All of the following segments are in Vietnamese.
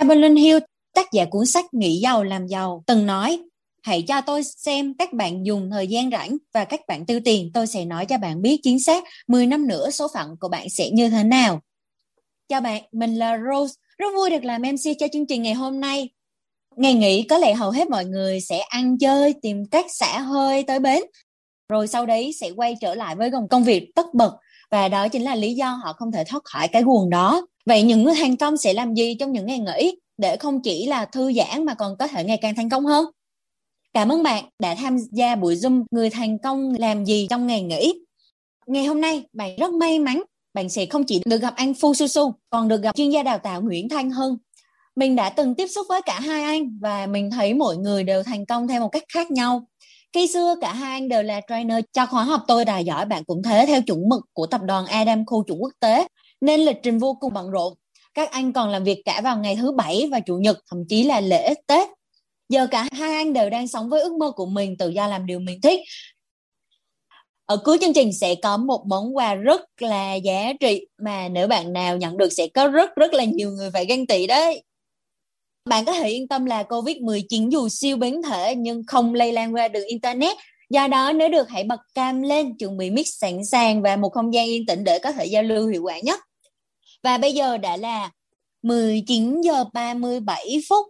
Evelyn Hill, tác giả cuốn sách Nghĩ giàu làm giàu, từng nói Hãy cho tôi xem các bạn dùng thời gian rảnh và các bạn tiêu tiền, tôi sẽ nói cho bạn biết chính xác 10 năm nữa số phận của bạn sẽ như thế nào. Chào bạn, mình là Rose, rất vui được làm MC cho chương trình ngày hôm nay. Ngày nghỉ có lẽ hầu hết mọi người sẽ ăn chơi, tìm cách xả hơi tới bến, rồi sau đấy sẽ quay trở lại với công việc tất bật và đó chính là lý do họ không thể thoát khỏi cái guồng đó. Vậy những người thành công sẽ làm gì trong những ngày nghỉ để không chỉ là thư giãn mà còn có thể ngày càng thành công hơn? Cảm ơn bạn đã tham gia buổi Zoom Người thành công làm gì trong ngày nghỉ. Ngày hôm nay bạn rất may mắn, bạn sẽ không chỉ được gặp anh Phu Su Su, còn được gặp chuyên gia đào tạo Nguyễn Thanh Hưng. Mình đã từng tiếp xúc với cả hai anh và mình thấy mỗi người đều thành công theo một cách khác nhau. Khi xưa cả hai anh đều là trainer cho khóa học, tôi đài giỏi, bạn cũng thế, theo chuẩn mực của tập đoàn Adam, khu chuẩn quốc tế, nên lịch trình vô cùng bận rộn. Các anh còn làm việc cả vào ngày thứ bảy và chủ nhật, thậm chí là lễ Tết. Giờ cả hai anh đều đang sống với ước mơ của mình, tự do làm điều mình thích. Ở cuối chương trình sẽ có một món quà rất là giá trị mà nếu bạn nào nhận được sẽ có rất rất là nhiều người phải ganh tị đấy bạn có thể yên tâm là Covid-19 dù siêu biến thể nhưng không lây lan qua đường Internet. Do đó nếu được hãy bật cam lên, chuẩn bị mix sẵn sàng và một không gian yên tĩnh để có thể giao lưu hiệu quả nhất. Và bây giờ đã là 19 giờ 37 phút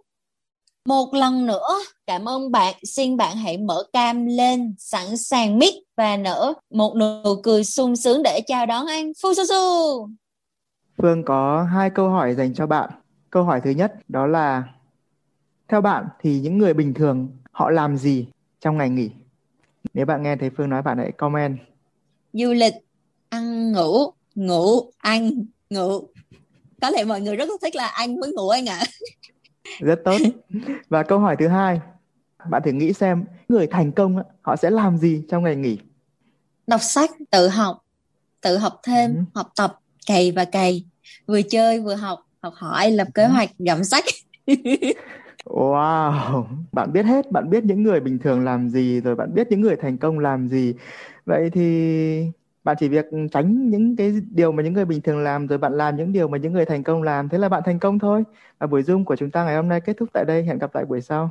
một lần nữa, cảm ơn bạn. Xin bạn hãy mở cam lên, sẵn sàng mic và nở một nụ cười sung sướng để chào đón anh Phu Su Su. Phương có hai câu hỏi dành cho bạn. Câu hỏi thứ nhất đó là theo bạn thì những người bình thường họ làm gì trong ngày nghỉ? Nếu bạn nghe thấy Phương nói bạn hãy comment. Du lịch, ăn ngủ, ngủ, ăn, ngủ. Có lẽ mọi người rất thích là anh mới ngủ anh ạ. À. rất tốt và câu hỏi thứ hai bạn thử nghĩ xem người thành công họ sẽ làm gì trong ngày nghỉ đọc sách tự học tự học thêm ừ. học tập cày và cày vừa chơi vừa học học hỏi lập kế hoạch gặm sách. Wow, bạn biết hết, bạn biết những người bình thường làm gì rồi bạn biết những người thành công làm gì. Vậy thì bạn chỉ việc tránh những cái điều mà những người bình thường làm rồi bạn làm những điều mà những người thành công làm. Thế là bạn thành công thôi. Và buổi zoom của chúng ta ngày hôm nay kết thúc tại đây. Hẹn gặp lại buổi sau.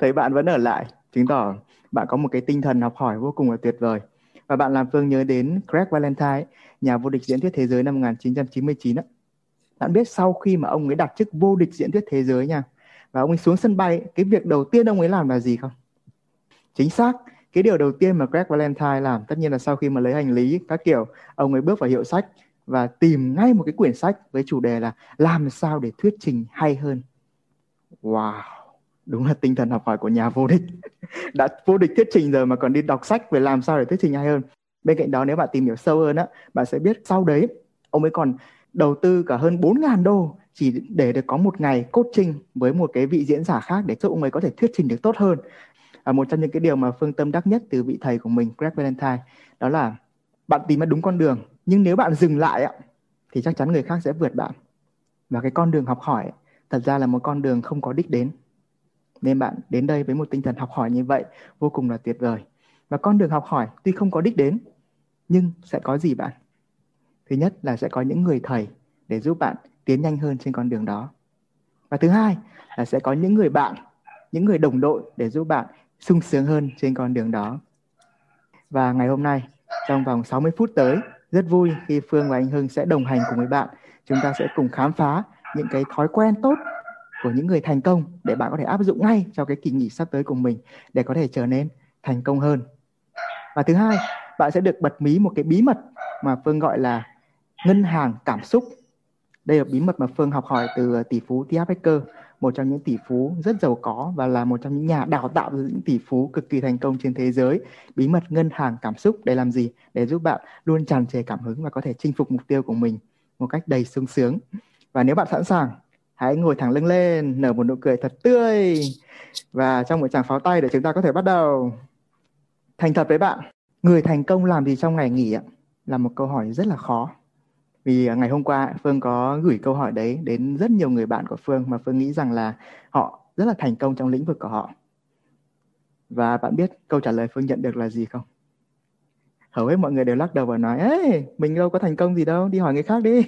Thấy bạn vẫn ở lại chứng tỏ bạn có một cái tinh thần học hỏi vô cùng là tuyệt vời. Và bạn làm Phương nhớ đến Greg Valentine nhà vô địch diễn thuyết thế giới năm 1999 á bạn biết sau khi mà ông ấy đặt chức vô địch diễn thuyết thế giới nha, và ông ấy xuống sân bay, cái việc đầu tiên ông ấy làm là gì không? Chính xác, cái điều đầu tiên mà Greg Valentine làm, tất nhiên là sau khi mà lấy hành lý, các kiểu, ông ấy bước vào hiệu sách và tìm ngay một cái quyển sách với chủ đề là làm sao để thuyết trình hay hơn. Wow, đúng là tinh thần học hỏi của nhà vô địch. Đã vô địch thuyết trình rồi mà còn đi đọc sách về làm sao để thuyết trình hay hơn. Bên cạnh đó, nếu bạn tìm hiểu sâu hơn á, bạn sẽ biết sau đấy, ông ấy còn đầu tư cả hơn 4.000 đô chỉ để được có một ngày coaching với một cái vị diễn giả khác để giúp ông ấy có thể thuyết trình được tốt hơn. À, một trong những cái điều mà phương tâm đắc nhất từ vị thầy của mình Greg Valentine đó là bạn tìm ra đúng con đường nhưng nếu bạn dừng lại ạ thì chắc chắn người khác sẽ vượt bạn. Và cái con đường học hỏi thật ra là một con đường không có đích đến. Nên bạn đến đây với một tinh thần học hỏi như vậy vô cùng là tuyệt vời. Và con đường học hỏi tuy không có đích đến nhưng sẽ có gì bạn? Thứ nhất là sẽ có những người thầy để giúp bạn tiến nhanh hơn trên con đường đó và thứ hai là sẽ có những người bạn những người đồng đội để giúp bạn sung sướng hơn trên con đường đó. Và ngày hôm nay, trong vòng 60 phút tới, rất vui khi Phương và anh Hưng sẽ đồng hành cùng với bạn. Chúng ta sẽ cùng khám phá những cái thói quen tốt của những người thành công để bạn có thể áp dụng ngay cho cái kỳ nghỉ sắp tới của mình để có thể trở nên thành công hơn. Và thứ hai, bạn sẽ được bật mí một cái bí mật mà Phương gọi là ngân hàng cảm xúc. Đây là bí mật mà Phương học hỏi từ à, tỷ phú T. Becker một trong những tỷ phú rất giàu có và là một trong những nhà đào tạo những tỷ phú cực kỳ thành công trên thế giới. Bí mật ngân hàng cảm xúc để làm gì? Để giúp bạn luôn tràn trề cảm hứng và có thể chinh phục mục tiêu của mình một cách đầy sung sướng. Và nếu bạn sẵn sàng, hãy ngồi thẳng lưng lên, nở một nụ cười thật tươi. Và trong một tràng pháo tay để chúng ta có thể bắt đầu. Thành thật với bạn, người thành công làm gì trong ngày nghỉ ạ? Là một câu hỏi rất là khó vì à, ngày hôm qua Phương có gửi câu hỏi đấy đến rất nhiều người bạn của Phương mà Phương nghĩ rằng là họ rất là thành công trong lĩnh vực của họ. Và bạn biết câu trả lời Phương nhận được là gì không? Hầu hết mọi người đều lắc đầu và nói Ê, mình đâu có thành công gì đâu, đi hỏi người khác đi.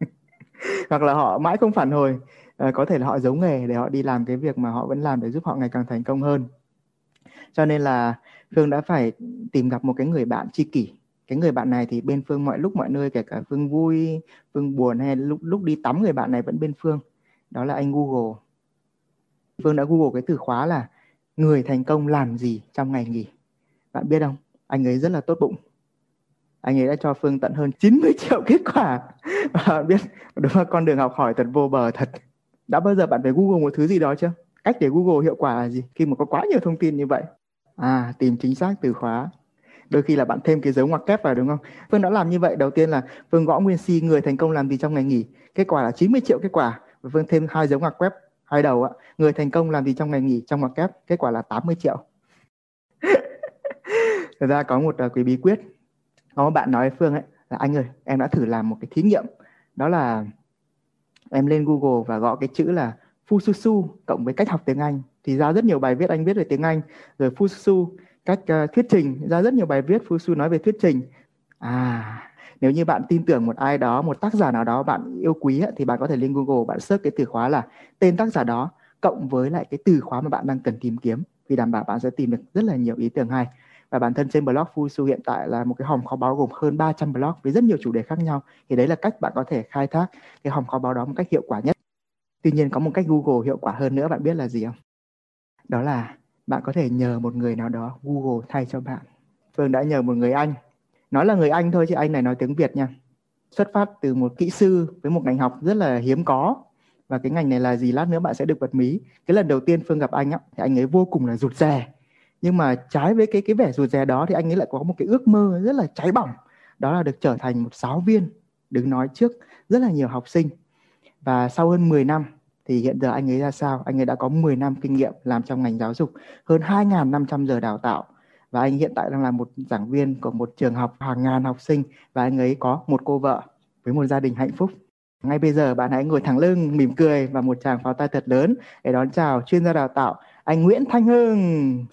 hoặc là họ mãi không phản hồi à, có thể là họ giấu nghề để họ đi làm cái việc mà họ vẫn làm để giúp họ ngày càng thành công hơn cho nên là phương đã phải tìm gặp một cái người bạn tri kỷ cái người bạn này thì bên phương mọi, lúc mọi nơi, kể cả phương vui, phương buồn hay lúc lúc đi tắm, người bạn này vẫn bên phương. Đó là anh google. Phương đã google cái từ khóa là người thành công làm gì trong ngày nghỉ? Bạn biết không? Anh ấy rất là tốt bụng. Anh ấy đã cho phương tận hơn 90 triệu kết quả. Và bạn biết, đúng là con đường học hỏi thật vô bờ thật. Đã bao giờ bạn phải google một thứ gì đó chưa? Cách để google hiệu quả là gì khi mà có quá nhiều thông tin như vậy? À tìm chính xác từ khóa đôi khi là bạn thêm cái dấu ngoặc kép vào đúng không? Phương đã làm như vậy. Đầu tiên là phương gõ nguyên si người thành công làm gì trong ngày nghỉ? Kết quả là 90 triệu kết quả. Và phương thêm hai dấu ngoặc kép hai đầu ạ. Người thành công làm gì trong ngày nghỉ? Trong ngoặc kép kết quả là 80 triệu. Thật ra có một uh, cái bí quyết. Có một bạn nói với phương ấy là anh ơi em đã thử làm một cái thí nghiệm. Đó là em lên google và gõ cái chữ là fususu cộng với cách học tiếng anh. Thì ra rất nhiều bài viết anh viết về tiếng anh. Rồi fususu cách uh, thuyết trình. Ra rất nhiều bài viết fusu nói về thuyết trình. À nếu như bạn tin tưởng một ai đó một tác giả nào đó bạn yêu quý thì bạn có thể lên google bạn search cái từ khóa là tên tác giả đó cộng với lại cái từ khóa mà bạn đang cần tìm kiếm vì đảm bảo bạn sẽ tìm được rất là nhiều ý tưởng hay. Và bản thân trên blog Fusu hiện tại là một cái hòm kho báu gồm hơn 300 blog với rất nhiều chủ đề khác nhau. Thì đấy là cách bạn có thể khai thác cái hòm kho báu đó một cách hiệu quả nhất. Tuy nhiên có một cách Google hiệu quả hơn nữa bạn biết là gì không? Đó là bạn có thể nhờ một người nào đó Google thay cho bạn. Phương đã nhờ một người Anh. Nói là người Anh thôi chứ anh này nói tiếng Việt nha. Xuất phát từ một kỹ sư với một ngành học rất là hiếm có. Và cái ngành này là gì lát nữa bạn sẽ được bật mí. Cái lần đầu tiên Phương gặp anh á, thì anh ấy vô cùng là rụt rè. Nhưng mà trái với cái cái vẻ rụt rè đó thì anh ấy lại có một cái ước mơ rất là cháy bỏng. Đó là được trở thành một giáo viên, đứng nói trước rất là nhiều học sinh. Và sau hơn 10 năm thì hiện giờ anh ấy ra sao? Anh ấy đã có 10 năm kinh nghiệm làm trong ngành giáo dục hơn 2.500 giờ đào tạo. Và anh hiện tại đang là một giảng viên của một trường học hàng ngàn học sinh và anh ấy có một cô vợ với một gia đình hạnh phúc. Ngay bây giờ bạn hãy ngồi thẳng lưng mỉm cười và một tràng pháo tay thật lớn để đón chào chuyên gia đào tạo anh Nguyễn Thanh Hưng.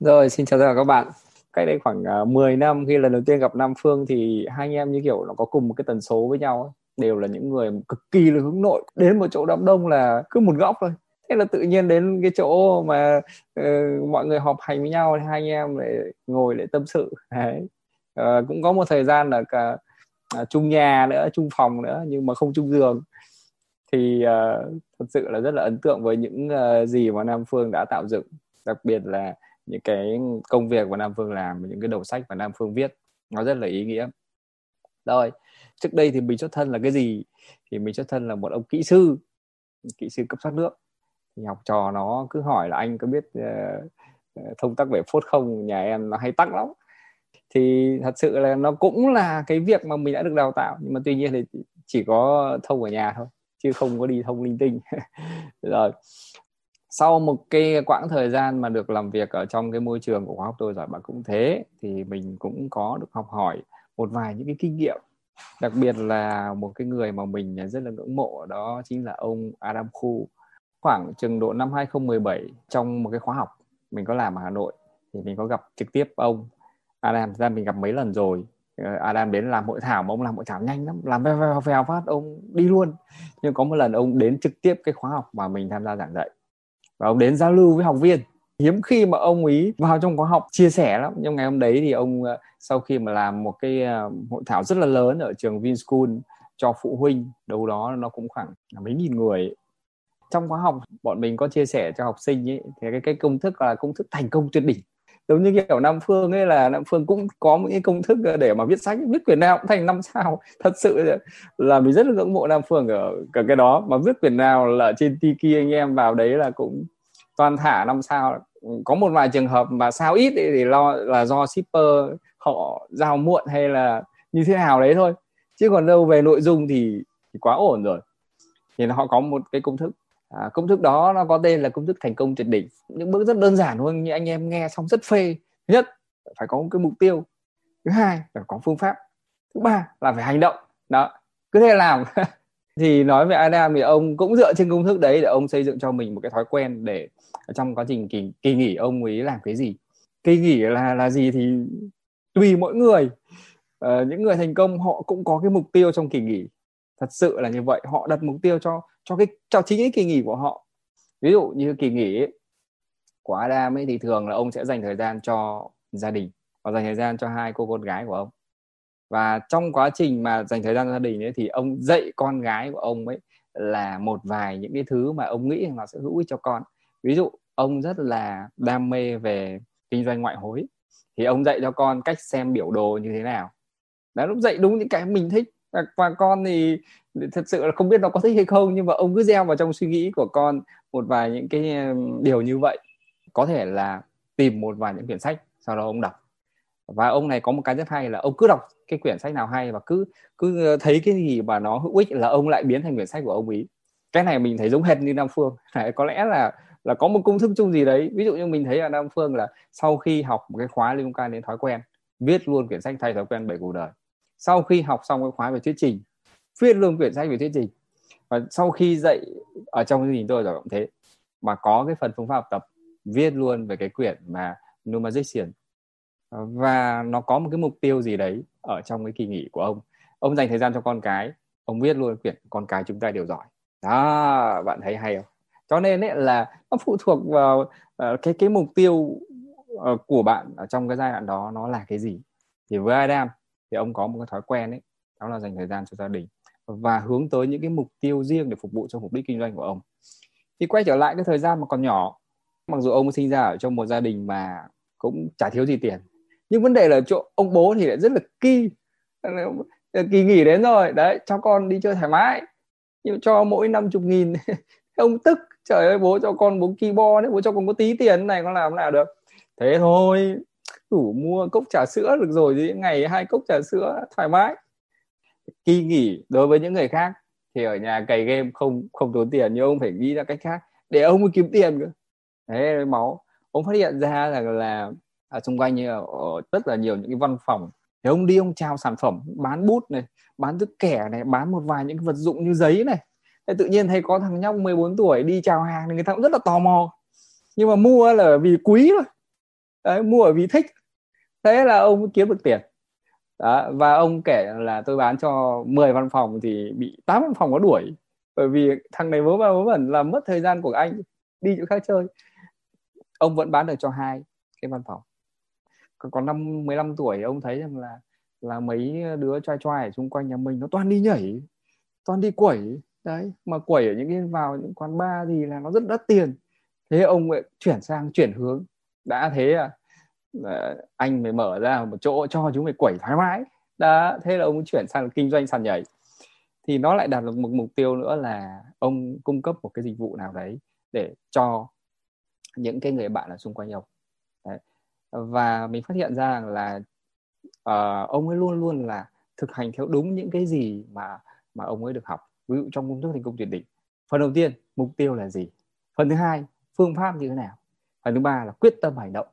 Rồi, xin chào tất cả các bạn. Cách đây khoảng à, 10 năm khi lần đầu tiên gặp Nam Phương thì hai anh em như kiểu nó có cùng một cái tần số với nhau đều là những người cực kỳ là hướng nội đến một chỗ đám đông là cứ một góc thôi. Thế là tự nhiên đến cái chỗ mà uh, mọi người họp hành với nhau thì hai anh em lại ngồi để tâm sự. Đấy. Uh, cũng có một thời gian là cả uh, chung nhà nữa chung phòng nữa nhưng mà không chung giường. Thì uh, thật sự là rất là ấn tượng với những uh, gì mà Nam Phương đã tạo dựng đặc biệt là những cái công việc mà Nam Phương làm những cái đầu sách mà Nam Phương viết. Nó rất là ý nghĩa. Rồi trước đây thì mình xuất thân là cái gì? Thì mình xuất thân là một ông kỹ sư kỹ sư cấp thoát nước. Thì học trò nó cứ hỏi là anh có biết uh, thông tắc về phốt không? Nhà em nó hay tắc lắm. Thì thật sự là nó cũng là cái việc mà mình đã được đào tạo nhưng mà tuy nhiên thì chỉ có thông ở nhà thôi chứ không có đi thông linh tinh. Rồi sau một cái quãng thời gian mà được làm việc ở trong cái môi trường của khóa học tôi giỏi bạn cũng thế thì mình cũng có được học hỏi một vài những cái kinh nghiệm đặc biệt là một cái người mà mình rất là ngưỡng mộ đó chính là ông Adam Khu. Khoảng chừng độ năm 2017 trong một cái khóa học mình có làm ở Hà Nội thì mình có gặp trực tiếp ông Adam. Ra mình gặp mấy lần rồi. Ờ, Adam đến làm hội thảo mà ông làm hội thảo nhanh lắm, làm vèo vèo vèo phát, ông đi luôn. Nhưng có một lần ông đến trực tiếp cái khóa học mà mình tham gia giảng dạy. Và ông đến giao lưu với học viên hiếm khi mà ông ý vào trong khóa học chia sẻ lắm. Nhưng ngày hôm đấy thì ông ờ, sau khi mà làm một cái ờ, hội thảo rất là lớn ở trường Vinschool cho phụ huynh, đâu đó nó cũng khoảng mấy nghìn người. Trong khóa học, bọn mình có chia sẻ cho học sinh ấy, thì cái cái công thức là công thức thành công tuyệt đỉnh. Giống như kiểu Nam Phương ấy là Nam Phương cũng có một cái công thức ờ, để mà viết sách, viết quyển nào cũng thành năm sao. Thật sự là mình rất là ngưỡng mộ Nam Phương ở cả cái đó. Mà viết quyển nào là trên Tiki anh em vào đấy là cũng toàn thả năm sao? Có một vài trường hợp mà sao ít thì lo là do shipper họ giao muộn hay là như thế nào đấy thôi. Chứ còn đâu về nội dung thì, thì quá ổn rồi. Thì họ có một cái công thức. À, công thức đó nó có tên là công thức thành công tuyệt đỉnh. Những bước rất đơn giản thôi như anh em nghe xong rất phê. Thứ nhất phải có một cái mục tiêu. Thứ hai là có phương pháp. Thứ ba là phải hành động. Đó cứ thế làm. Thì nói về Adam thì ông cũng dựa trên công thức đấy để ông xây dựng cho mình một cái thói quen để trong quá trình kỳ, kỳ nghỉ ông ấy làm cái gì? Kỳ nghỉ là là gì thì tùy mỗi người. Uh, những người thành công họ cũng có cái mục tiêu trong kỳ nghỉ. Thật sự là như vậy họ đặt mục tiêu cho cho cái cho chính cái kỳ nghỉ của họ. Ví dụ như kỳ nghỉ ấy, của Adam ấy thì thường là ông sẽ dành thời gian cho gia đình và dành thời gian cho hai cô con gái của ông. Và trong quá trình mà dành thời gian cho gia đình ấy thì ông dạy con gái của ông ấy là một vài những cái thứ mà ông nghĩ là sẽ hữu ích cho con ví dụ, ông rất là đam mê về kinh doanh ngoại hối. Thì ông dạy cho con cách xem biểu đồ như thế nào. Đó, lúc dạy đúng những cái mình thích. Và con thì thật sự là không biết nó có thích hay không, nhưng mà ông cứ gieo vào trong suy nghĩ của con một vài những cái điều như vậy. Có thể là tìm một vài những quyển sách, sau đó ông đọc. Và ông này có một cái rất hay là ông cứ đọc cái quyển sách nào hay và cứ cứ thấy cái gì mà nó hữu ích là ông lại biến thành quyển sách của ông ý. Cái này mình thấy giống hệt như Nam Phương. Này có lẽ là là có một công thức chung gì đấy. Ví dụ như mình thấy là Nam Phương là sau khi học một cái khóa liên quan đến thói quen, viết luôn quyển sách thay thói quen bảy cuộc đời. Sau khi học xong cái khóa về thuyết trình, viết luôn quyển sách về thuyết trình. Và sau khi dạy ở trong chương trình tôi rồi cũng thế, mà có cái phần phương pháp học tập, viết luôn về cái quyển mà Numazician và nó có một cái mục tiêu gì đấy ở trong cái kỳ nghỉ của ông. Ông dành thời gian cho con cái, ông viết luôn quyển con cái chúng ta đều giỏi. Đó, bạn thấy hay không? Cho nên ấy là nó phụ thuộc vào uh, cái cái mục tiêu uh, của bạn ở trong cái giai đoạn đó nó là cái gì. Thì với Adam thì ông có một cái thói quen ấy đó là dành thời gian cho gia đình và hướng tới những cái mục tiêu riêng để phục vụ cho mục đích kinh doanh của ông. Thì quay trở lại cái thời gian mà còn nhỏ mặc dù ông sinh ra ở trong một gia đình mà cũng chả thiếu gì tiền nhưng vấn đề là chỗ ông bố thì lại rất là kỳ kỳ nghỉ đến rồi đấy cho con đi chơi thoải mái nhưng cho mỗi năm chục nghìn ông tức trời ơi, bố cho con bố keyboard đấy, bố cho con có tí tiền này, con làm nào được. Thế thôi, đủ mua cốc trà sữa được rồi thì ngày hai cốc trà sữa thoải mái. Kỳ nghỉ đối với những người khác thì ở nhà cày game không không tốn tiền, nhưng ông phải nghĩ ra cách khác. Để ông mới kiếm tiền cơ. Thế máu, ông phát hiện ra rằng là ở xung quanh như ở ờ, rất là nhiều những cái văn phòng. Thì ông đi ông trao sản phẩm, bán bút này, bán thức kẻ này, bán một vài những vật dụng như giấy này thế tự nhiên thấy có thằng nhóc 14 tuổi đi chào hàng thì người ta cũng rất là tò mò. Nhưng mà mua là vì quý thôi. Đấy mua ở vì thích. Thế là ông kiếm được tiền. Đó, và ông kể là tôi bán cho 10 văn phòng thì bị 8 văn phòng có đuổi. Bởi vì thằng này vớ va vớ vẩn là mất thời gian của anh đi chỗ khác chơi. Ông vẫn bán được cho hai cái văn phòng. Còn năm 15 tuổi ông thấy rằng là là mấy đứa trai trai ở xung quanh nhà mình nó toàn đi nhảy toàn đi quẩy đấy mà quẩy ở những cái vào những quán bar thì là nó rất đắt tiền. Thế ông lại chuyển sang chuyển hướng. Đã thế à anh mới mở ra một chỗ cho chúng mày quẩy thoải mái. Đã thế là ông chuyển sang kinh doanh sàn nhảy. Thì nó lại đạt được một mục tiêu nữa là ông cung cấp một cái dịch vụ nào đấy để cho những cái người bạn ở xung quanh ông. Đấy. và mình phát hiện ra là uh, ông ấy luôn luôn là thực hành theo đúng những cái gì mà mà ông ấy được học ví dụ trong công thức thành công tuyệt đỉnh. Phần đầu tiên mục tiêu là gì? Phần thứ hai phương pháp như thế nào? Phần thứ ba là quyết tâm hành động.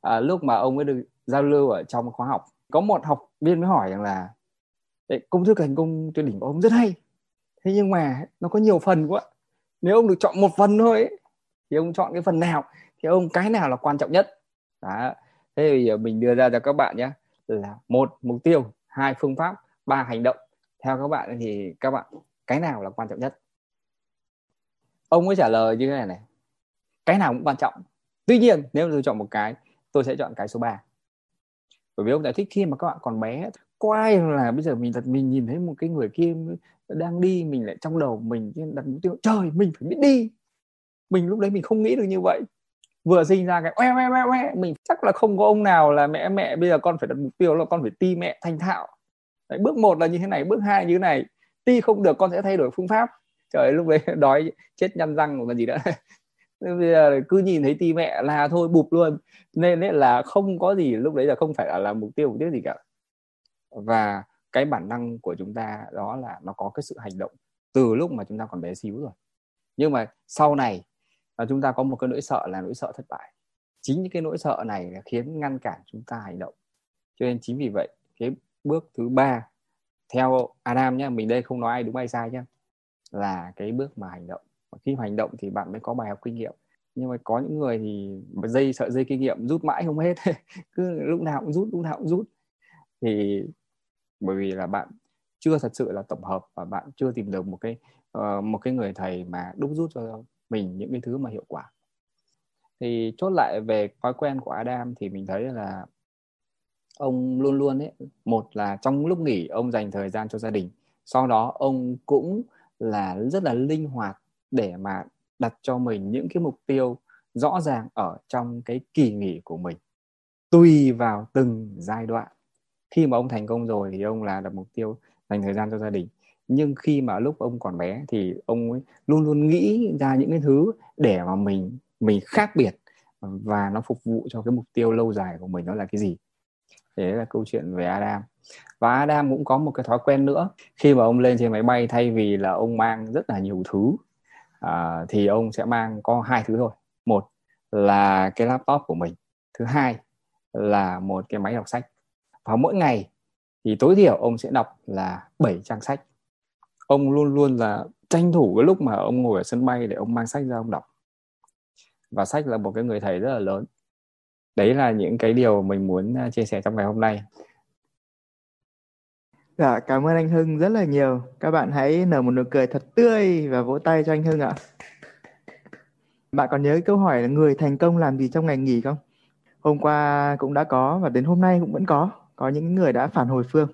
À, lúc mà ông ấy được giao lưu ở trong khóa học có một học viên mới hỏi rằng là công thức thành công tuyệt đỉnh của ông rất hay. Thế nhưng mà nó có nhiều phần quá. Nếu ông được chọn một phần thôi ấy, thì ông chọn cái phần nào? Thì ông cái nào là quan trọng nhất? Đó. Thế bây giờ mình đưa ra cho các bạn nhé là một mục tiêu hai phương pháp ba hành động. Theo các bạn thì các bạn cái nào là quan trọng nhất? Ông ấy trả lời như thế này này. Cái nào cũng quan trọng. Tuy nhiên nếu tôi chọn một cái tôi sẽ chọn cái số 3 bởi vì ông giải thích khi mà các bạn còn bé có ai là bây giờ mình thật mình nhìn thấy một cái người kia đang đi mình lại trong đầu mình đặt mục tiêu trời mình phải biết đi. Mình lúc đấy mình không nghĩ được như vậy. Vừa sinh ra cái oe oe oe oe mình chắc là không có ông nào là mẹ mẹ bây giờ con phải đặt mục tiêu là con phải ti mẹ thành thạo. Đấy, bước một là như thế này bước hai như thế này ti không được con sẽ thay đổi phương pháp. Trời lúc đấy đói chết nhăn răng của còn gì nữa bây giờ cứ nhìn thấy ti mẹ là thôi bụp luôn. Nên là không có gì lúc đấy là không phải là, là mục tiêu mục tiêu gì cả. Và cái bản năng của chúng ta đó là nó có cái sự hành động từ lúc mà chúng ta còn bé xíu rồi. Nhưng mà sau này là chúng ta có một cái nỗi sợ là nỗi sợ thất bại. Chính những cái nỗi sợ này là khiến ngăn cản chúng ta hành động. Cho nên chính vì vậy cái bước thứ ba theo Adam nhé mình đây không nói ai đúng ai sai nhé là cái bước mà hành động. Và khi hành động thì bạn mới có bài học kinh nghiệm. Nhưng mà có những người thì dây sợ dây kinh nghiệm rút mãi không hết. Cứ lúc nào cũng rút lúc nào cũng rút. Thì bởi vì là bạn chưa thật sự là tổng hợp và bạn chưa tìm được một cái uh, một cái người thầy mà đúc rút cho mình những cái thứ mà hiệu quả. Thì chốt lại về thói quen của Adam thì mình thấy là ông luôn luôn ấy, một là trong lúc nghỉ, ông dành thời gian cho gia đình. Sau đó, ông cũng là rất là linh hoạt để mà đặt cho mình những cái mục tiêu rõ ràng ở trong cái kỳ nghỉ của mình, tùy vào từng giai đoạn. Khi mà ông thành công rồi thì ông là đặt mục tiêu dành thời gian cho gia đình. Nhưng khi mà lúc ông còn bé thì ông ấy luôn luôn nghĩ ra những cái thứ để mà mình mình khác biệt và nó phục vụ cho cái mục tiêu lâu dài của mình đó là cái gì đấy là câu chuyện về Adam. Và Adam cũng có một cái thói quen nữa. Khi mà ông lên trên máy bay thay vì là ông mang rất là nhiều thứ à, thì ông sẽ mang có hai thứ thôi. Một là cái laptop của mình. Thứ hai là một cái máy đọc sách. Và mỗi ngày thì tối thiểu ông sẽ đọc là 7 trang sách. Ông luôn luôn là tranh thủ cái lúc mà ông ngồi ở sân bay để ông mang sách ra ông đọc. Và sách là một cái người thầy rất là lớn đấy là những cái điều mình muốn à, chia sẻ trong ngày hôm nay Dạ, cảm ơn anh Hưng rất là nhiều. Các bạn hãy nở một nụ cười thật tươi và vỗ tay cho anh Hưng ạ. Bạn còn nhớ câu hỏi là người thành công làm gì trong ngày nghỉ không? Hôm qua cũng đã có và đến hôm nay cũng vẫn có. Có những người đã phản hồi Phương.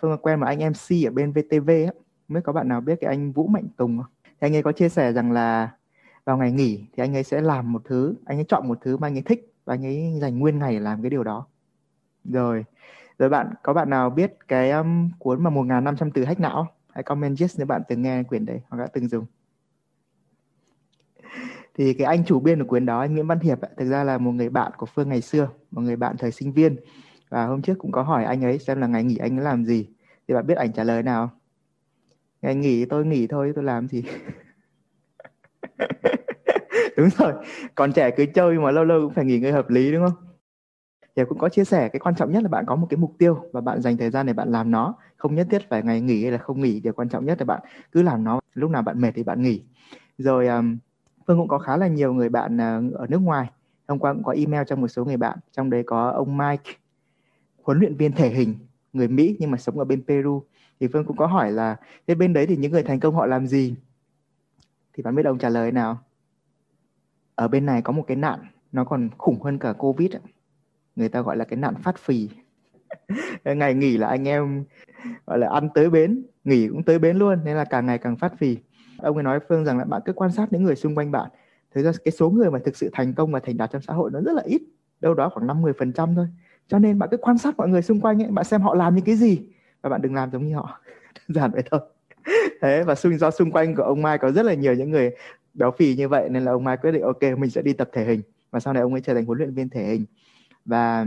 Phương quen một anh MC ở bên VTV ấy. Mới có bạn nào biết cái anh Vũ Mạnh Tùng không? Thì anh ấy có chia sẻ rằng là vào ngày nghỉ thì anh ấy sẽ làm một thứ, anh ấy chọn một thứ mà anh ấy thích và anh ấy dành nguyên ngày làm cái điều đó. Rồi, rồi bạn có bạn nào biết cái um, cuốn mà 1.500 từ hack não? Hãy comment yes nếu bạn từng nghe quyển đấy hoặc đã từng dùng. Thì cái anh chủ biên của cuốn đó, anh Nguyễn Văn Hiệp, thực ra là một người bạn của Phương ngày xưa, một người bạn thời sinh viên. Và hôm trước cũng có hỏi anh ấy xem là ngày nghỉ anh ấy làm gì. Thì bạn biết ảnh trả lời nào? Ngày nghỉ tôi nghỉ thôi, tôi làm gì? đúng rồi, còn trẻ cứ chơi mà lâu lâu cũng phải nghỉ ngơi hợp lý đúng không? thì cũng có chia sẻ cái quan trọng nhất là bạn có một cái mục tiêu và bạn dành thời gian để bạn làm nó. Không nhất thiết phải ngày nghỉ hay là không nghỉ điều quan trọng nhất là bạn cứ làm nó lúc nào bạn mệt thì bạn nghỉ. Rồi um, phương cũng có khá là nhiều người bạn uh, ở nước ngoài. Hôm qua cũng có email cho một số người bạn trong đấy có ông Mike huấn luyện viên thể hình người Mỹ nhưng mà sống ở bên Peru. Thì phương cũng có hỏi là thế bên đấy thì những người thành công họ làm gì? Thì bạn biết ông trả lời nào? Ở bên này có một cái nạn, nó còn khủng hơn cả covid ấy người ta gọi là cái nạn phát phì. Ngày nghỉ là anh em, gọi là, ăn tới bến, nghỉ cũng tới bến luôn, nên là càng ngày càng phát phì. Ông ấy nói phương rằng là, bạn cứ quan sát những người xung quanh bạn. Thực ra cái số người mà thực sự thành công và thành đạt trong xã hội nó rất là ít, đâu đó khoảng 50 phần trăm thôi. Cho nên bạn cứ quan sát mọi người xung quanh ấy, bạn xem họ làm những cái gì, và bạn đừng làm giống như họ. Đơn giản vậy thôi. Thế và xung, do xung quanh của ông Mai có rất là nhiều những người béo phì như vậy nên là ông Mai quyết định, ok, mình sẽ đi tập thể hình. Và sau này ông ấy trở thành huấn luyện viên thể hình. Và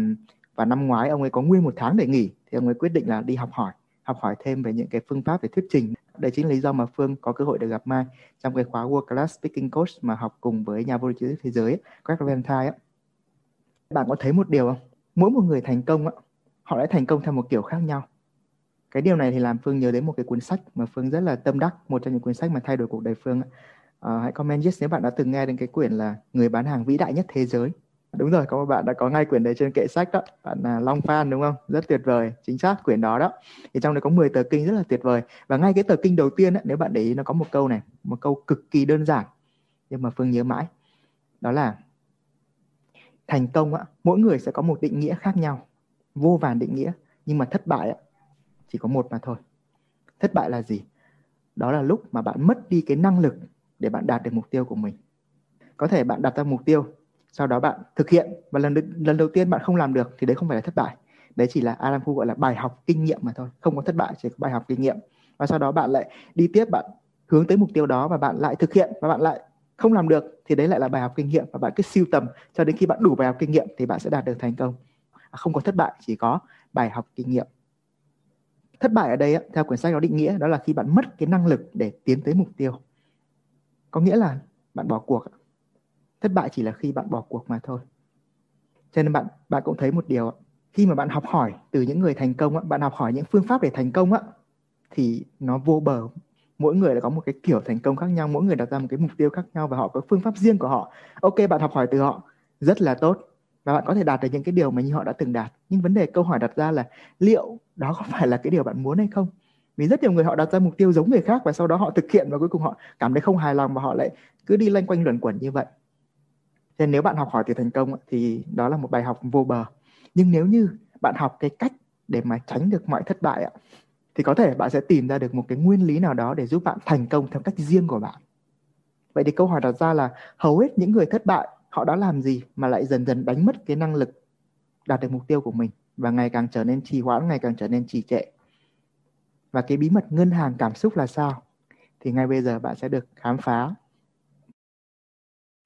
và năm ngoái ông ấy có nguyên một tháng để nghỉ, thì ông ấy quyết định là đi học hỏi học hỏi thêm về những cái phương pháp về thuyết trình. Đây chính là lý do mà Phương có cơ hội được gặp Mai trong cái khóa World Class Speaking Coach mà học cùng với nhà vô địch thế giới Greg Valentine bạn có thấy một điều không? Mỗi một người thành công họ đã thành công theo một kiểu khác nhau. Cái điều này thì làm Phương nhớ đến một cái cuốn sách mà Phương rất là tâm đắc, một trong những cuốn sách mà thay đổi cuộc đời Phương à, hãy comment yes nếu bạn đã từng nghe đến cái quyển là người bán hàng vĩ đại nhất thế giới. Đúng rồi có một bạn đã có ngay quyển đấy trên kệ sách đó. Bạn là Long Phan đúng không? Rất tuyệt vời chính xác quyển đó đó. Thì trong đấy có 10 tờ kinh rất là tuyệt vời. Và ngay cái tờ kinh đầu tiên đó, nếu bạn để ý nó có một câu này một câu cực kỳ đơn giản nhưng mà Phương nhớ mãi. Đó là thành công á mỗi người sẽ có một định nghĩa khác nhau vô vàn định nghĩa nhưng mà thất bại á chỉ có một mà thôi. Thất bại là gì? Đó là lúc mà bạn mất đi cái năng lực để bạn đạt được mục tiêu của mình. Có thể bạn đặt ra mục tiêu, sau đó bạn thực hiện và lần lần đầu tiên bạn không làm được thì đấy không phải là thất bại. Đấy chỉ là Adam Khu gọi là bài học kinh nghiệm mà thôi, không có thất bại, chỉ có bài học kinh nghiệm. Và sau đó bạn lại đi tiếp, bạn hướng tới mục tiêu đó và bạn lại thực hiện và bạn lại không làm được thì đấy lại là bài học kinh nghiệm và bạn cứ siêu tầm cho đến khi bạn đủ bài học kinh nghiệm thì bạn sẽ đạt được thành công. À, không có thất bại, chỉ có bài học kinh nghiệm. Thất bại ở đây theo quyển sách nó định nghĩa đó là khi bạn mất cái năng lực để tiến tới mục tiêu có nghĩa là bạn bỏ cuộc thất bại chỉ là khi bạn bỏ cuộc mà thôi. Cho nên bạn bạn cũng thấy một điều khi mà bạn học hỏi từ những người thành công bạn học hỏi những phương pháp để thành công thì nó vô bờ. Mỗi người lại có một cái kiểu thành công khác nhau, mỗi người đặt ra một cái mục tiêu khác nhau và họ có phương pháp riêng của họ. Ok, bạn học hỏi từ họ, rất là tốt. Và bạn có thể đạt được những cái điều mà như họ đã từng đạt. Nhưng vấn đề, câu hỏi đặt ra là liệu đó có phải là cái điều bạn muốn hay không? Vì rất nhiều người họ đặt ra mục tiêu giống người khác và sau đó họ thực hiện và cuối cùng họ cảm thấy không hài lòng và họ lại cứ đi lanh quanh luẩn quẩn như vậy. Nên nếu bạn học hỏi từ thành công thì đó là một bài học vô bờ. Nhưng nếu như bạn học cái cách để mà tránh được mọi thất bại ạ thì có thể bạn sẽ tìm ra được một cái nguyên lý nào đó để giúp bạn thành công theo cách riêng của bạn. Vậy thì câu hỏi đặt ra là hầu hết những người thất bại, họ đã làm gì mà lại dần dần đánh mất cái năng lực đạt được mục tiêu của mình và ngày càng trở nên trì hoãn, ngày càng trở nên trì trệ? Và cái bí mật ngân hàng cảm xúc là sao thì ngay bây giờ bạn sẽ được khám phá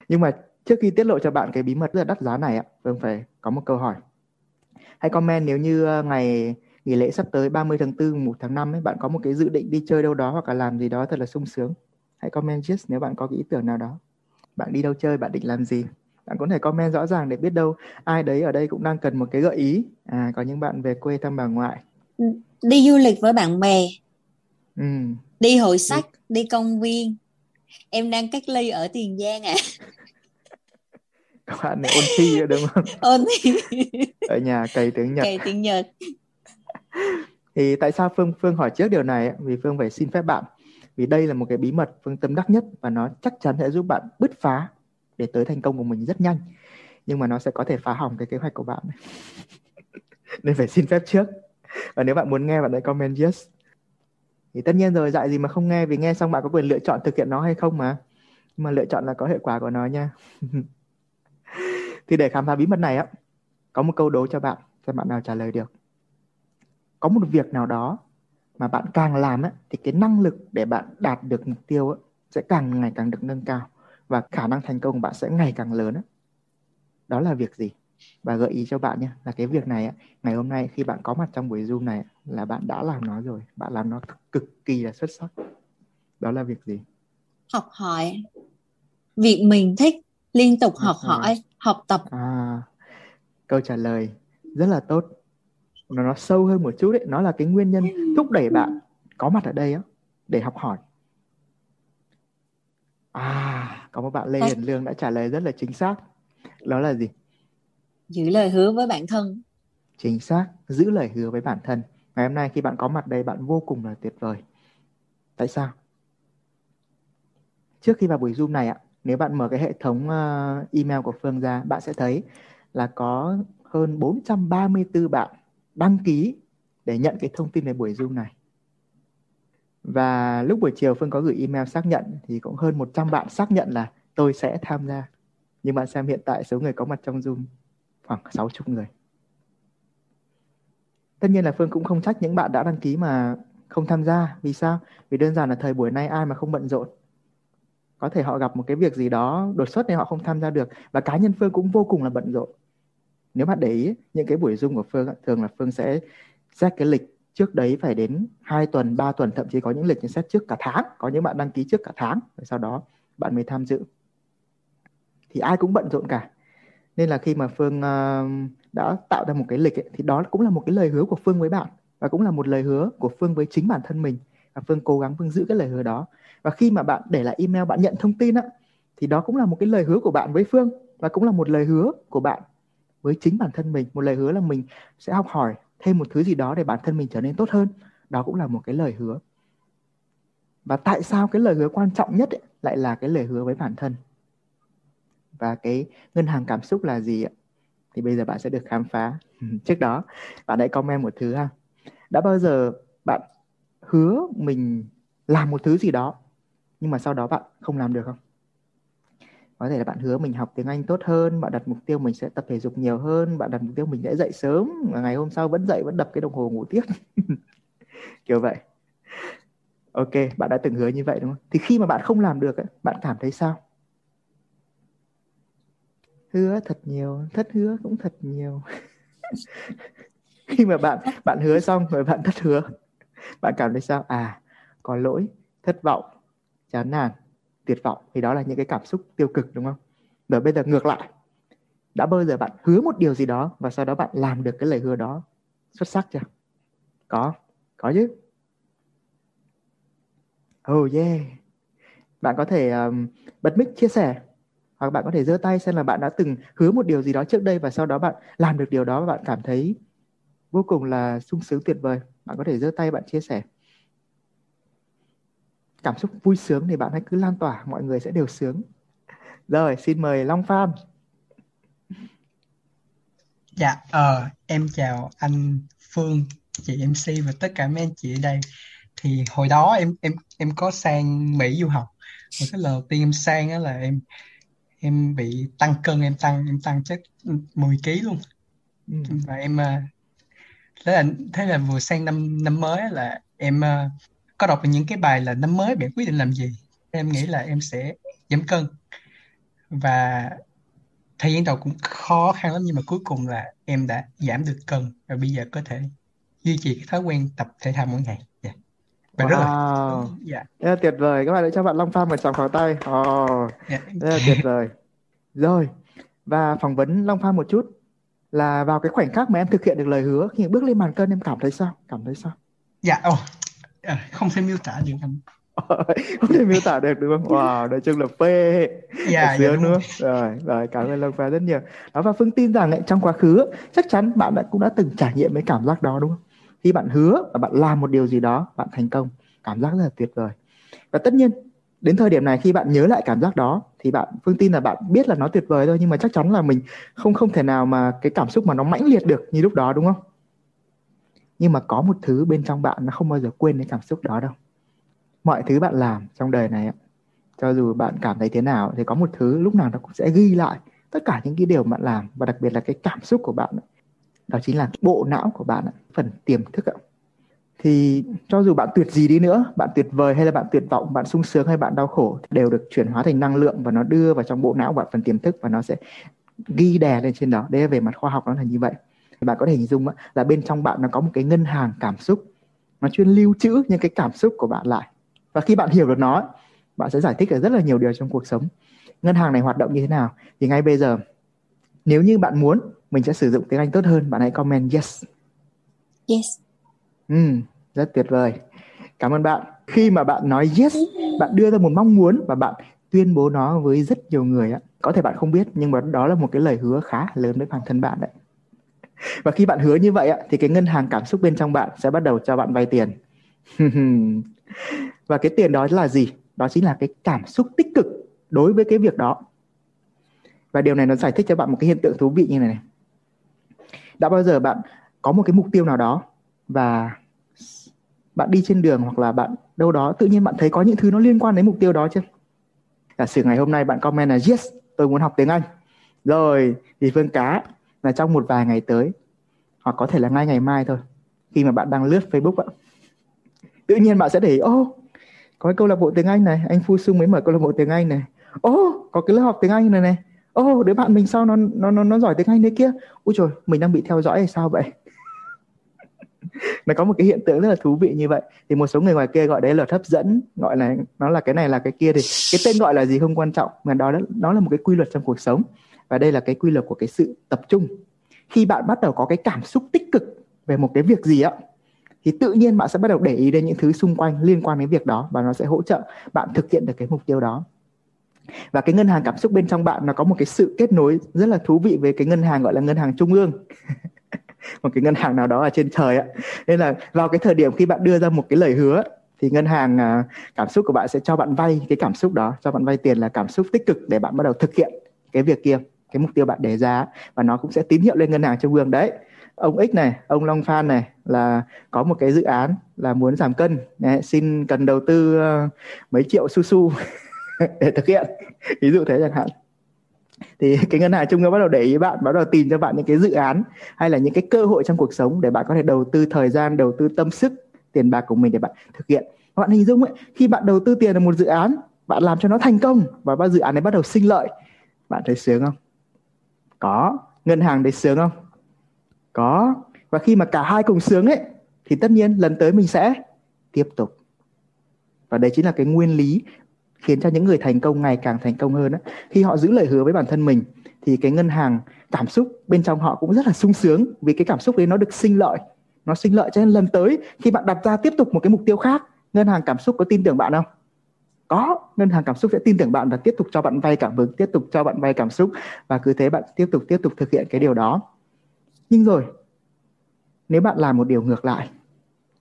nhưng mà trước khi tiết lộ cho bạn cái bí mật rất là đắt giá này ạ Phương phải có một câu hỏi hãy comment nếu như ờ, ngày nghỉ lễ sắp tới 30 tháng 4, 1 tháng 5 ấy, bạn có một cái dự định đi chơi đâu đó hoặc là làm gì đó thật là sung sướng. Hãy comment just nếu bạn có cái ý tưởng nào đó. Bạn đi đâu chơi, bạn định làm gì? Bạn có thể comment rõ ràng để biết đâu ai đấy ở đây cũng đang cần một cái gợi ý. À, có những bạn về quê thăm bà ngoại. Đi du lịch với bạn bè. Ừ. Đi hội sách, đi, đi công viên. Em đang cách ly ở Tiền Giang à. các bạn này ôn thi đúng không? ôn thi. ở nhà cày tiếng Nhật. Cày tiếng Nhật thì tại sao phương phương hỏi trước điều này vì phương phải xin phép bạn vì đây là một cái bí mật phương tâm đắc nhất và nó chắc chắn sẽ giúp bạn bứt phá để tới thành công của mình rất nhanh nhưng mà nó sẽ có thể phá hỏng cái kế hoạch của bạn nên phải xin phép trước và nếu bạn muốn nghe bạn hãy comment yes. Thì tất nhiên rồi dạy gì mà không nghe vì nghe xong bạn có quyền lựa chọn thực hiện nó hay không mà. Nhưng mà lựa chọn là có hệ quả của nó nha. Thì để khám phá bí mật này á có một câu đố cho bạn xem bạn nào trả lời được. Có một việc nào đó mà bạn càng làm ấy, thì cái năng lực để bạn đạt được mục tiêu á sẽ càng ngày càng được nâng cao và khả năng thành công của bạn sẽ ngày càng lớn ấy. đó là việc gì? Và gợi ý cho bạn nhé là cái việc này ngày hôm nay khi bạn có mặt trong buổi zoom này là bạn đã làm nó rồi bạn làm nó cực, kỳ là xuất sắc. Đó là việc gì? Học hỏi. Việc mình thích liên tục học hỏi. học tập. À câu trả lời rất là tốt. Nó nó sâu hơn một chút đấy nó là cái nguyên nhân thúc đẩy bạn có mặt ở đây á để học hỏi. À có một bạn lê hiền lương đã trả lời rất là chính xác. Đó là gì giữ lời hứa với bản thân. Chính xác, giữ lời hứa với bản thân. Ngày hôm nay khi bạn có mặt đây, bạn vô cùng là tuyệt vời. Tại sao? Trước khi vào buổi zoom này ạ, nếu bạn mở cái hệ thống ờ, email của phương ra, bạn sẽ thấy là có hơn 434 bạn đăng ký để nhận cái thông tin về buổi Zoom này. Và lúc buổi chiều Phương có gửi email xác nhận thì cũng hơn 100 bạn xác nhận là tôi sẽ tham gia. Nhưng bạn xem hiện tại số người có mặt trong Zoom khoảng 60 người. Tất nhiên là Phương cũng không trách những bạn đã đăng ký mà không tham gia. Vì sao? Vì đơn giản là thời buổi nay ai mà không bận rộn. Có thể họ gặp một cái việc gì đó đột xuất nên họ không tham gia được. Và cá nhân Phương cũng vô cùng là bận rộn nếu bạn để ý, những cái buổi zoom của phương thường là phương sẽ xét cái lịch trước đấy phải đến 2 tuần 3 tuần, thậm chí có những lịch xét trước cả tháng có những bạn đăng ký trước cả tháng, rồi sau đó bạn mới tham dự thì ai cũng bận rộn cả nên là khi mà phương uh, đã tạo ra một cái lịch ấy, thì đó cũng là một cái lời hứa của phương với bạn và cũng là một lời hứa của phương với chính bản thân mình. Và phương cố gắng phương giữ cái lời hứa đó. Và khi mà bạn để lại email bạn nhận thông tin á thì đó cũng là một cái lời hứa của bạn với phương và cũng là một lời hứa của bạn với chính bản thân mình. Một lời hứa là mình sẽ học hỏi thêm một thứ gì đó để bản thân mình trở nên tốt hơn. Đó cũng là một cái lời hứa. Và tại sao cái lời hứa quan trọng nhất ấy, lại là cái lời hứa với bản thân? Và cái ngân hàng cảm xúc là gì ạ? Thì bây giờ bạn sẽ được khám phá. Trước đó, bạn hãy comment một thứ ha. Đã bao giờ bạn hứa mình làm một thứ gì đó, nhưng mà sau đó bạn không làm được không? Có thể là bạn hứa mình học tiếng Anh tốt hơn, bạn đặt mục tiêu mình sẽ tập thể dục nhiều hơn, bạn đặt mục tiêu mình sẽ dậy sớm, và ngày hôm sau vẫn dậy, vẫn đập cái đồng hồ ngủ tiếp. Kiểu vậy. Ok, bạn đã từng hứa như vậy đúng không? Thì khi mà bạn không làm được bạn cảm thấy sao? Hứa thật nhiều thất hứa cũng thật nhiều. Khi mà bạn bạn hứa xong rồi bạn thất hứa bạn cảm thấy sao? À có lỗi thất vọng chán nản tuyệt vọng. Thì đó là những cái cảm xúc tiêu cực đúng không? Rồi bây giờ ngược lại đã bao giờ bạn hứa một điều gì đó và sau đó bạn làm được cái lời hứa đó xuất sắc chưa? Có có chứ. Oh yeah. Bạn có thể um, bật mic chia sẻ hoặc bạn có thể giơ tay xem là bạn đã từng hứa một điều gì đó trước đây và sau đó bạn làm được điều đó và bạn cảm thấy vô cùng là sung sướng, tuyệt vời. Bạn có thể giơ tay, bạn chia sẻ. Cảm xúc vui sướng thì bạn hãy cứ lan tỏa, mọi người sẽ đều sướng. Rồi, xin mời Long Phan dạ ờ em chào anh Phương, chị MC và tất cả mấy anh chị ở đây. Thì hồi đó em em em có sang Mỹ du học. Và cái lần đầu tiên em sang á là em em bị tăng cân em tăng em tăng chắc 10 kg luôn ừ. và em ờ, thế là thế là vừa sang năm năm mới là em uh, có đọc những cái bài là năm mới bạn quyết định làm gì em nghĩ là em sẽ giảm cân và thời gian đầu cũng khó khăn lắm nhưng mà cuối cùng là em đã giảm được cân và bây giờ có thể duy trì cái thói quen tập thể thao mỗi ngày yeah. Dạ. và rất là dạ. Rất là tuyệt vời. Các bạn hãy cho bạn Long Phan một tràng pháo tay. Oh, yeah. là tuyệt vời. Rồi. Và phỏng vấn Long Phan một chút là vào cái khoảnh khắc mà em thực hiện được lời hứa khi bước lên bàn cân em cảm thấy sao? Cảm thấy sao? Dạ oh, không thể miêu tả được anh. Không thể miêu tả được đúng không? Wow, nói chung là phê. Dạ, dạ nữa. Rồi, rồi cảm ơn Long Pha rất nhiều. Đó và Phương tin rằng ấy, trong quá khứ chắc chắn bạn đã cũng đã từng trải nghiệm cái cảm giác đó đúng không? Khi bạn hứa và bạn làm một điều gì đó, bạn thành công, cảm giác rất là tuyệt vời. Và tất nhiên đến thời điểm này khi bạn nhớ lại cảm giác đó thì bạn Phương tin là bạn biết là nó tuyệt vời thôi nhưng mà chắc chắn là mình không không thể nào mà cái cảm xúc mà nó mãnh liệt được như lúc đó đúng không? Nhưng mà có một thứ bên trong bạn nó không bao giờ quên cái cảm xúc đó đâu mọi thứ bạn làm trong đời này cho dù bạn cảm thấy thế nào thì có một thứ lúc nào nó cũng sẽ ghi lại tất cả những cái điều bạn làm và đặc biệt là cái cảm xúc của bạn đó chính là bộ não của bạn phần tiềm thức thì cho dù bạn tuyệt gì đi nữa, bạn tuyệt vời hay là bạn tuyệt vọng, bạn sung sướng hay bạn đau khổ đều được chuyển hóa thành năng lượng và nó đưa vào trong bộ não bạn phần tiềm thức và nó sẽ ghi đè lên trên đó. Đây về mặt khoa học nó là như vậy. Bạn có thể hình dung là bên trong bạn nó có một cái ngân hàng cảm xúc. Nó chuyên lưu trữ những cái cảm xúc của bạn lại. Và khi bạn hiểu được nó bạn sẽ giải thích được rất là nhiều điều trong cuộc sống. Ngân hàng này hoạt động như thế nào? Thì ngay bây giờ, nếu như bạn muốn mình sẽ sử dụng tiếng Anh tốt hơn. Bạn hãy comment yes. Yes. Ừ, rất tuyệt vời. Cảm ơn bạn. Khi mà bạn nói yes bạn đưa ra một mong muốn và bạn tuyên bố nó với rất nhiều người á. Có thể bạn không biết nhưng mà đó là một cái lời hứa khá lớn với bản thân bạn đấy. Và khi bạn hứa như vậy á thì cái ngân hàng cảm xúc bên trong bạn sẽ bắt đầu cho bạn vay tiền. Và cái tiền đó là gì? Đó chính là cái cảm xúc tích cực đối với cái việc đó. Và điều này nó giải thích cho bạn một cái hiện tượng thú vị như này này đã bao giờ bạn có một cái mục tiêu nào đó và bạn đi trên đường hoặc là bạn đâu đó, tự nhiên bạn thấy có những thứ nó liên quan đến mục tiêu đó chứ? giả sử ngày hôm nay bạn comment là, yes, tôi muốn học tiếng anh. Rồi, thì phương cá là trong một vài ngày tới, hoặc có thể là ngay ngày mai thôi, khi mà bạn đang lướt facebook ạ. Tự nhiên bạn sẽ để ý, ô, có cái câu lạc bộ tiếng Anh này, anh Phu Sung mới mở câu lạc bộ tiếng Anh này. Ô, có cái lớp học tiếng Anh này này ô đứa bạn mình sao nó nó nó nó giỏi tiếng Anh thế kia? Ui trời, mình đang bị theo dõi hay sao vậy? Nó có một cái hiện tượng rất là thú vị như vậy. Thì một số người ngoài kia gọi đấy là hấp dẫn. Gọi là, nó là cái này là cái kia thì cái tên gọi là gì không quan trọng. Mà đó nó là một cái quy luật trong cuộc sống. Và đây là cái quy luật của cái sự tập trung. Khi bạn bắt đầu có cái cảm xúc tích cực về một cái việc gì á, thì tự nhiên bạn sẽ bắt đầu để ý đến những thứ xung quanh liên quan đến việc đó và nó sẽ hỗ trợ bạn thực hiện được cái mục tiêu đó và cái ngân hàng cảm xúc bên trong bạn nó có một cái sự kết nối rất là thú vị với cái ngân hàng gọi là ngân hàng trung ương. Một cái ngân hàng nào đó ở trên trời ạ nên là vào cái thời điểm khi bạn đưa ra một cái lời hứa thì ngân hàng à, cảm xúc của bạn sẽ cho bạn vay cái cảm xúc đó cho bạn vay tiền là cảm xúc tích cực để bạn bắt đầu thực hiện cái việc kia cái mục tiêu bạn đề ra và nó cũng sẽ tín hiệu lên ngân hàng trung ương đấy. Ông X này, ông Long Phan này là có một cái dự án là muốn giảm cân, Đấy, xin cần đầu tư ờ, mấy triệu su su. để thực hiện. Ví dụ thế chẳng hạn. Thì cái ngân hàng trung ương bắt đầu để ý bạn, bắt đầu tìm cho bạn những cái dự án hay là những cái cơ hội trong cuộc sống để bạn có thể đầu tư thời gian, đầu tư tâm sức, tiền bạc của mình để bạn thực hiện. Bạn hình dung ấy, khi bạn đầu tư tiền vào một dự án, bạn làm cho nó thành công và ba dự án này bắt đầu sinh lợi, bạn thấy sướng không? Có, ngân hàng thấy sướng không? Có. Và khi mà cả hai cùng sướng ấy thì tất nhiên lần tới mình sẽ tiếp tục. Và đấy chính là cái nguyên lý khiến cho những người thành công ngày càng thành công hơn. Ấy. Khi họ giữ lời hứa với bản thân mình thì cái ngân hàng cảm xúc bên trong họ cũng rất là sung sướng vì cái cảm xúc đấy nó được sinh lợi. Nó sinh lợi cho nên lần tới khi bạn đặt ra tiếp tục một cái mục tiêu khác, ngân hàng cảm xúc có tin tưởng bạn không? Có, ngân hàng cảm xúc sẽ tin tưởng bạn và tiếp tục cho bạn vay cảm hứng, tiếp tục cho bạn vay cảm xúc và cứ thế bạn tiếp tục tiếp tục thực hiện cái điều đó nhưng rồi nếu bạn làm một điều ngược lại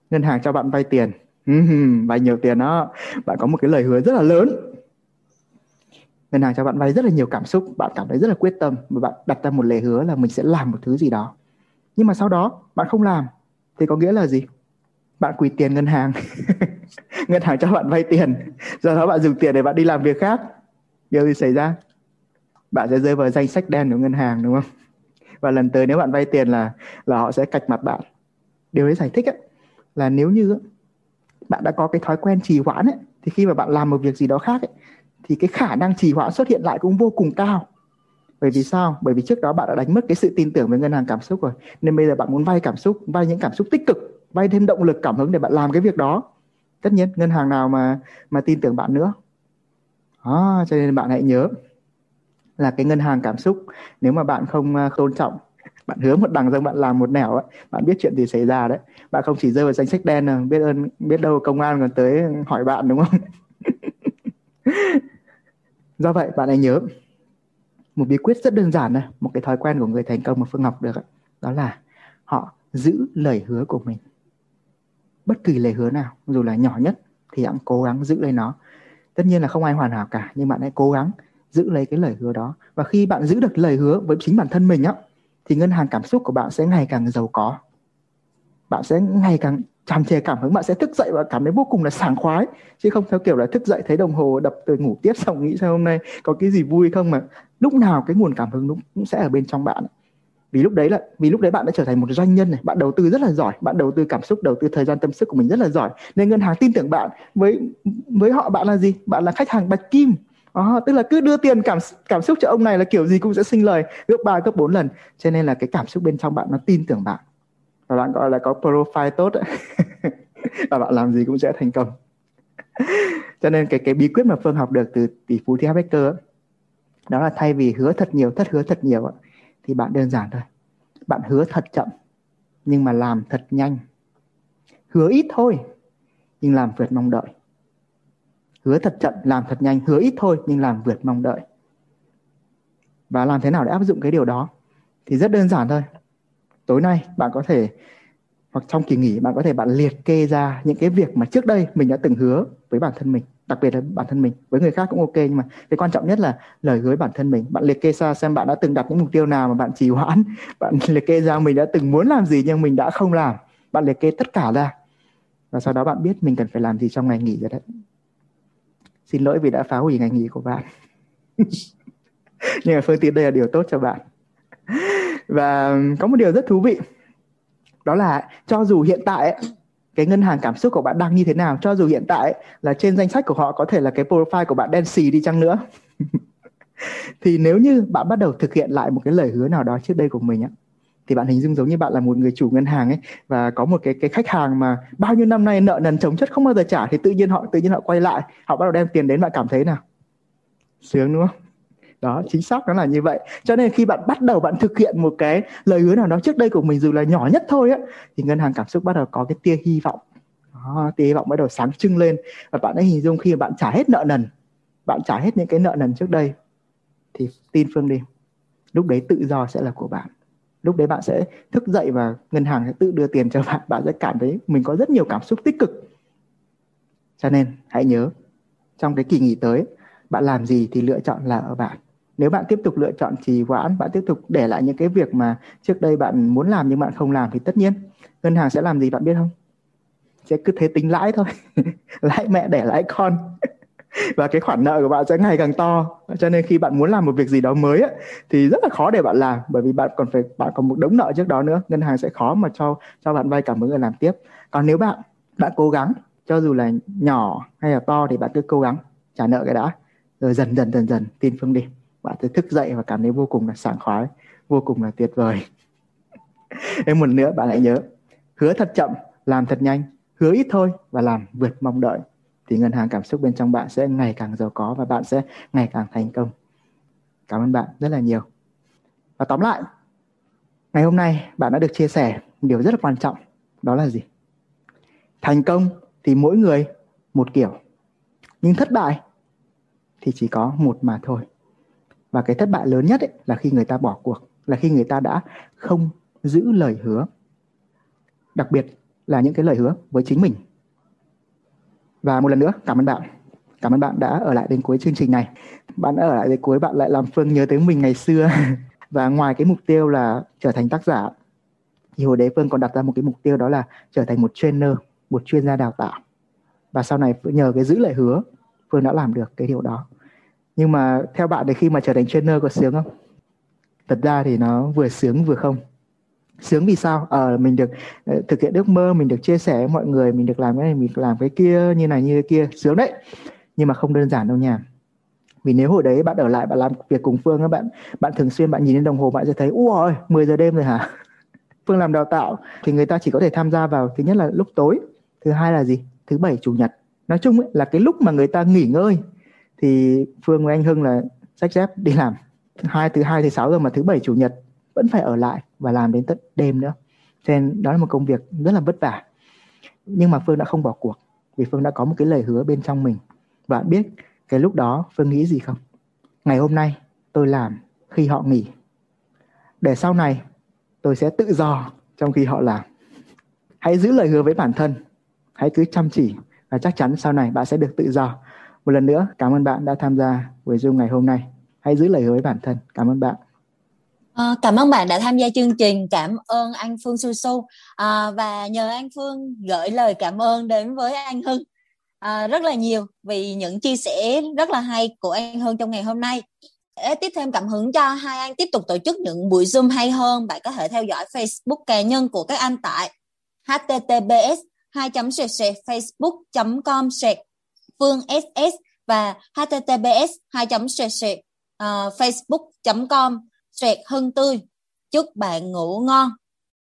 ngân hàng cho bạn vay tiền vay nhiều tiền đó. Bạn có một cái lời hứa rất là lớn. Ngân hàng cho bạn vay rất là nhiều cảm xúc bạn cảm thấy rất là quyết tâm và bạn đặt ra một lời hứa là mình sẽ làm một thứ gì đó. Nhưng mà sau đó bạn không làm thì có nghĩa là gì? Bạn quỳ tiền ngân hàng. Ngân hàng cho bạn vay tiền. Do đó bạn dùng tiền để bạn đi làm việc khác. Điều gì xảy ra? Bạn sẽ rơi vào danh sách đen của ngân hàng đúng không? Và lần tới nếu bạn vay tiền là là họ sẽ cạch mặt bạn. Điều đấy giải thích ấy, là nếu như bạn đã có cái thói quen trì hoãn ấy, thì khi mà bạn làm một việc gì đó khác ấy, thì cái khả năng trì hoãn xuất hiện lại cũng vô cùng cao. Bởi vì sao? Bởi vì trước đó bạn đã đánh mất cái sự tin tưởng với ngân hàng cảm xúc rồi. Nên bây giờ bạn muốn vay cảm xúc vay những cảm xúc tích cực vay thêm động lực cảm hứng để bạn làm cái việc đó. Tất nhiên ngân hàng nào mà mà tin tưởng bạn nữa. Đó, cho nên bạn hãy nhớ là cái ngân hàng cảm xúc nếu mà bạn không à, tôn trọng bạn hứa một đằng rằng bạn làm một nẻo ấy, bạn biết chuyện gì xảy ra đấy. Bạn không chỉ rơi vào danh sách đen nào biết ơn biết đâu công an còn tới hỏi bạn đúng không? Do vậy bạn hãy nhớ một bí quyết rất đơn giản này một cái thói quen của người thành công mà phương ngọc được đó là họ giữ lời hứa của mình. Bất kỳ lời hứa nào dù là nhỏ nhất thì hãy cố gắng giữ lấy nó. Tất nhiên là không ai hoàn hảo cả nhưng bạn hãy cố gắng giữ lấy cái lời hứa đó. Và khi bạn giữ được lời hứa với chính bản thân mình á thì ngân hàng cảm xúc của bạn sẽ ngày càng giàu có. Bạn sẽ ngày càng tràn trề cảm hứng, bạn sẽ thức dậy và cảm thấy vô cùng là sảng khoái. Chứ không theo kiểu là thức dậy thấy đồng hồ đập từ ngủ tiếp xong nghĩ sao hôm nay có cái gì vui không mà lúc nào cái nguồn cảm hứng cũng sẽ ở bên trong bạn. Vì lúc đấy là, vì lúc đấy bạn đã trở thành một doanh nhân này, bạn đầu tư rất là giỏi, bạn đầu tư cảm xúc, đầu tư thời gian tâm sức của mình rất là giỏi. Nên ngân hàng tin tưởng bạn với với họ bạn là gì? Bạn là khách hàng bạch kim à, tức là cứ đưa tiền cảm cảm xúc cho ông này là kiểu gì cũng sẽ sinh lời gấp 3 gấp 4 lần. Cho nên là cái cảm xúc bên trong bạn nó tin tưởng bạn. Và bạn gọi là có profile tốt và bạn làm gì cũng sẽ thành công. Cho nên cái cái bí quyết mà phương học được từ tỷ phú T. Becker đó là thay vì hứa thật nhiều thất hứa thật nhiều thì bạn đơn giản thôi. Bạn hứa thật chậm nhưng mà làm thật nhanh. Hứa ít thôi nhưng làm vượt mong đợi hứa thật chậm, làm thật nhanh, hứa ít thôi, nhưng làm vượt mong đợi. Và làm thế nào để áp dụng cái điều đó? Thì rất đơn giản thôi. Tối nay bạn có thể, hoặc trong kỳ nghỉ, bạn có thể bạn liệt kê ra những cái việc mà trước đây mình đã từng hứa với bản thân mình, đặc biệt là bản thân mình. Với người khác cũng ok, nhưng mà cái quan trọng nhất là lời hứa bản thân mình. Bạn liệt kê ra xem bạn đã từng đặt những mục tiêu nào mà bạn trì hoãn. Bạn liệt kê ra mình đã từng muốn làm gì nhưng mình đã không làm. Bạn liệt kê tất cả ra. Và sau đó bạn biết mình cần phải làm gì trong ngày nghỉ rồi đấy xin lỗi vì đã phá hủy ngày nghỉ của bạn. Nhưng mà phương tiện đây là điều tốt cho bạn. Và có một điều rất thú vị. Đó là cho dù hiện tại cái ngân hàng cảm xúc của bạn đang như thế nào, cho dù hiện tại là trên danh sách của họ có thể là cái profile của bạn đen xì đi chăng nữa, thì nếu như bạn bắt đầu thực hiện lại một cái lời hứa nào đó trước đây của mình á thì bạn hình dung giống như bạn là một người chủ ngân hàng ấy và có một cái cái khách hàng mà bao nhiêu năm nay nợ nần chồng chất không bao giờ trả thì tự nhiên họ tự nhiên họ quay lại họ bắt đầu đem tiền đến bạn cảm thấy nào? Sướng đúng không? Đó chính xác nó là như vậy. Cho nên khi bạn bắt đầu bạn thực hiện một cái lời hứa nào đó trước đây của mình dù là nhỏ nhất thôi á thì ngân hàng cảm xúc bắt đầu có cái tia hy vọng. Đó, tia hy vọng bắt đầu sáng trưng lên. Và bạn đã hình dung khi mà bạn trả hết nợ nần bạn trả hết những cái nợ nần trước đây thì tin phương đi. Lúc đấy tự do sẽ là của bạn lúc đấy bạn sẽ thức dậy và ngân hàng sẽ tự đưa tiền cho bạn. Bạn sẽ cảm thấy mình có rất nhiều cảm xúc tích cực. Cho nên, hãy nhớ, trong cái kỳ nghỉ tới, bạn làm gì thì lựa chọn là ở bạn. Nếu bạn tiếp tục lựa chọn trì hoãn, bạn tiếp tục để lại những cái việc mà trước đây bạn muốn làm nhưng bạn không làm thì tất nhiên, ngân hàng sẽ làm gì bạn biết không? Sẽ cứ thế tính lãi thôi. Lãi mẹ để lãi con. và cái khoản nợ của bạn sẽ ngày càng to. Cho nên khi bạn muốn làm một việc gì đó mới ấy, thì rất là khó để bạn làm bởi vì bạn còn phải bạn còn một đống nợ trước đó nữa. Ngân hàng sẽ khó mà cho cho bạn vay cảm ứng để làm tiếp. Còn nếu bạn bạn cố gắng cho dù là nhỏ hay là to thì bạn cứ cố gắng trả nợ cái đã. Rồi dần dần dần dần tin phương đi. Bạn sẽ thức dậy và cảm thấy vô cùng là sảng khoái vô cùng là tuyệt vời. Em một nữa bạn hãy nhớ hứa thật chậm làm thật nhanh hứa ít thôi và làm vượt mong đợi thì ngân hàng cảm xúc bên trong bạn sẽ ngày càng giàu có và bạn sẽ ngày càng thành công. Cảm ơn bạn rất là nhiều. Và tóm lại, ngày hôm nay bạn đã được chia sẻ điều rất là quan trọng, đó là gì? Thành công thì mỗi người một kiểu, nhưng thất bại thì chỉ có một mà thôi. Và cái thất bại lớn nhất ấy là khi người ta bỏ cuộc, là khi người ta đã không giữ lời hứa. Đặc biệt là những cái lời hứa với chính mình và một lần nữa, cảm ơn bạn. Cảm ơn bạn đã ở lại đến cuối chương trình này. Bạn đã ở lại đến cuối, bạn lại làm phương nhớ tới mình ngày xưa. Và ngoài cái mục tiêu là trở thành tác giả, thì hồi đấy phương còn đặt ra một cái mục tiêu đó là trở thành một trainer, một chuyên gia đào tạo. Và sau này nhờ cái giữ lời hứa, phương đã làm được cái điều đó. Nhưng mà theo bạn thì khi mà trở thành trainer có sướng không? Thật ra thì nó vừa sướng vừa không sướng vì sao? Ờ mình được uh, thực hiện ước mơ mình được chia sẻ với mọi người mình được làm cái này mình làm cái kia như này như kia. Sướng đấy. Nhưng mà không đơn giản đâu nha. Vì nếu hồi đấy bạn ở lại bạn làm việc cùng Phương các bạn bạn thường xuyên bạn nhìn lên đồng hồ bạn sẽ thấy ui 10 giờ đêm rồi hả? Phương làm đào tạo thì người ta chỉ có thể tham gia vào thứ nhất là lúc tối thứ hai là gì? Thứ bảy chủ nhật. Nói chung ấy, là cái lúc mà người ta nghỉ ngơi thì Phương với anh Hưng là sách dép đi làm. Hai thứ hai thứ sáu giờ mà thứ bảy chủ nhật vẫn phải ở lại và làm đến tận đêm nữa. Cho nên đó là một công việc rất là vất vả. Nhưng mà Phương đã không bỏ cuộc, vì Phương đã có một cái lời hứa bên trong mình. Và biết cái lúc đó Phương nghĩ gì không? Ngày hôm nay tôi làm khi họ nghỉ. Để sau này tôi sẽ tự do trong khi họ làm. Hãy giữ lời hứa với bản thân. Hãy cứ chăm chỉ và chắc chắn sau này bạn sẽ được tự do. Một lần nữa, cảm ơn bạn đã tham gia buổi zoom ngày hôm nay. Hãy giữ lời hứa với bản thân. Cảm ơn bạn. À, cảm ơn bạn đã tham gia chương trình. Cảm ơn anh Phương Su Su à, ờ, và nhờ anh Phương gửi lời cảm ơn đến với anh Hưng. À, rất là nhiều vì những chia sẻ rất là hay của anh Hưng trong ngày hôm nay. Để tiếp thêm cảm hứng cho hai anh tiếp tục tổ chức những buổi zoom hay hơn. Bạn có thể theo dõi Facebook cá nhân của các anh tại https 2 facebook com phương ss và https 2 facebook com sẹt hơn tươi. Chúc bạn ngủ ngon.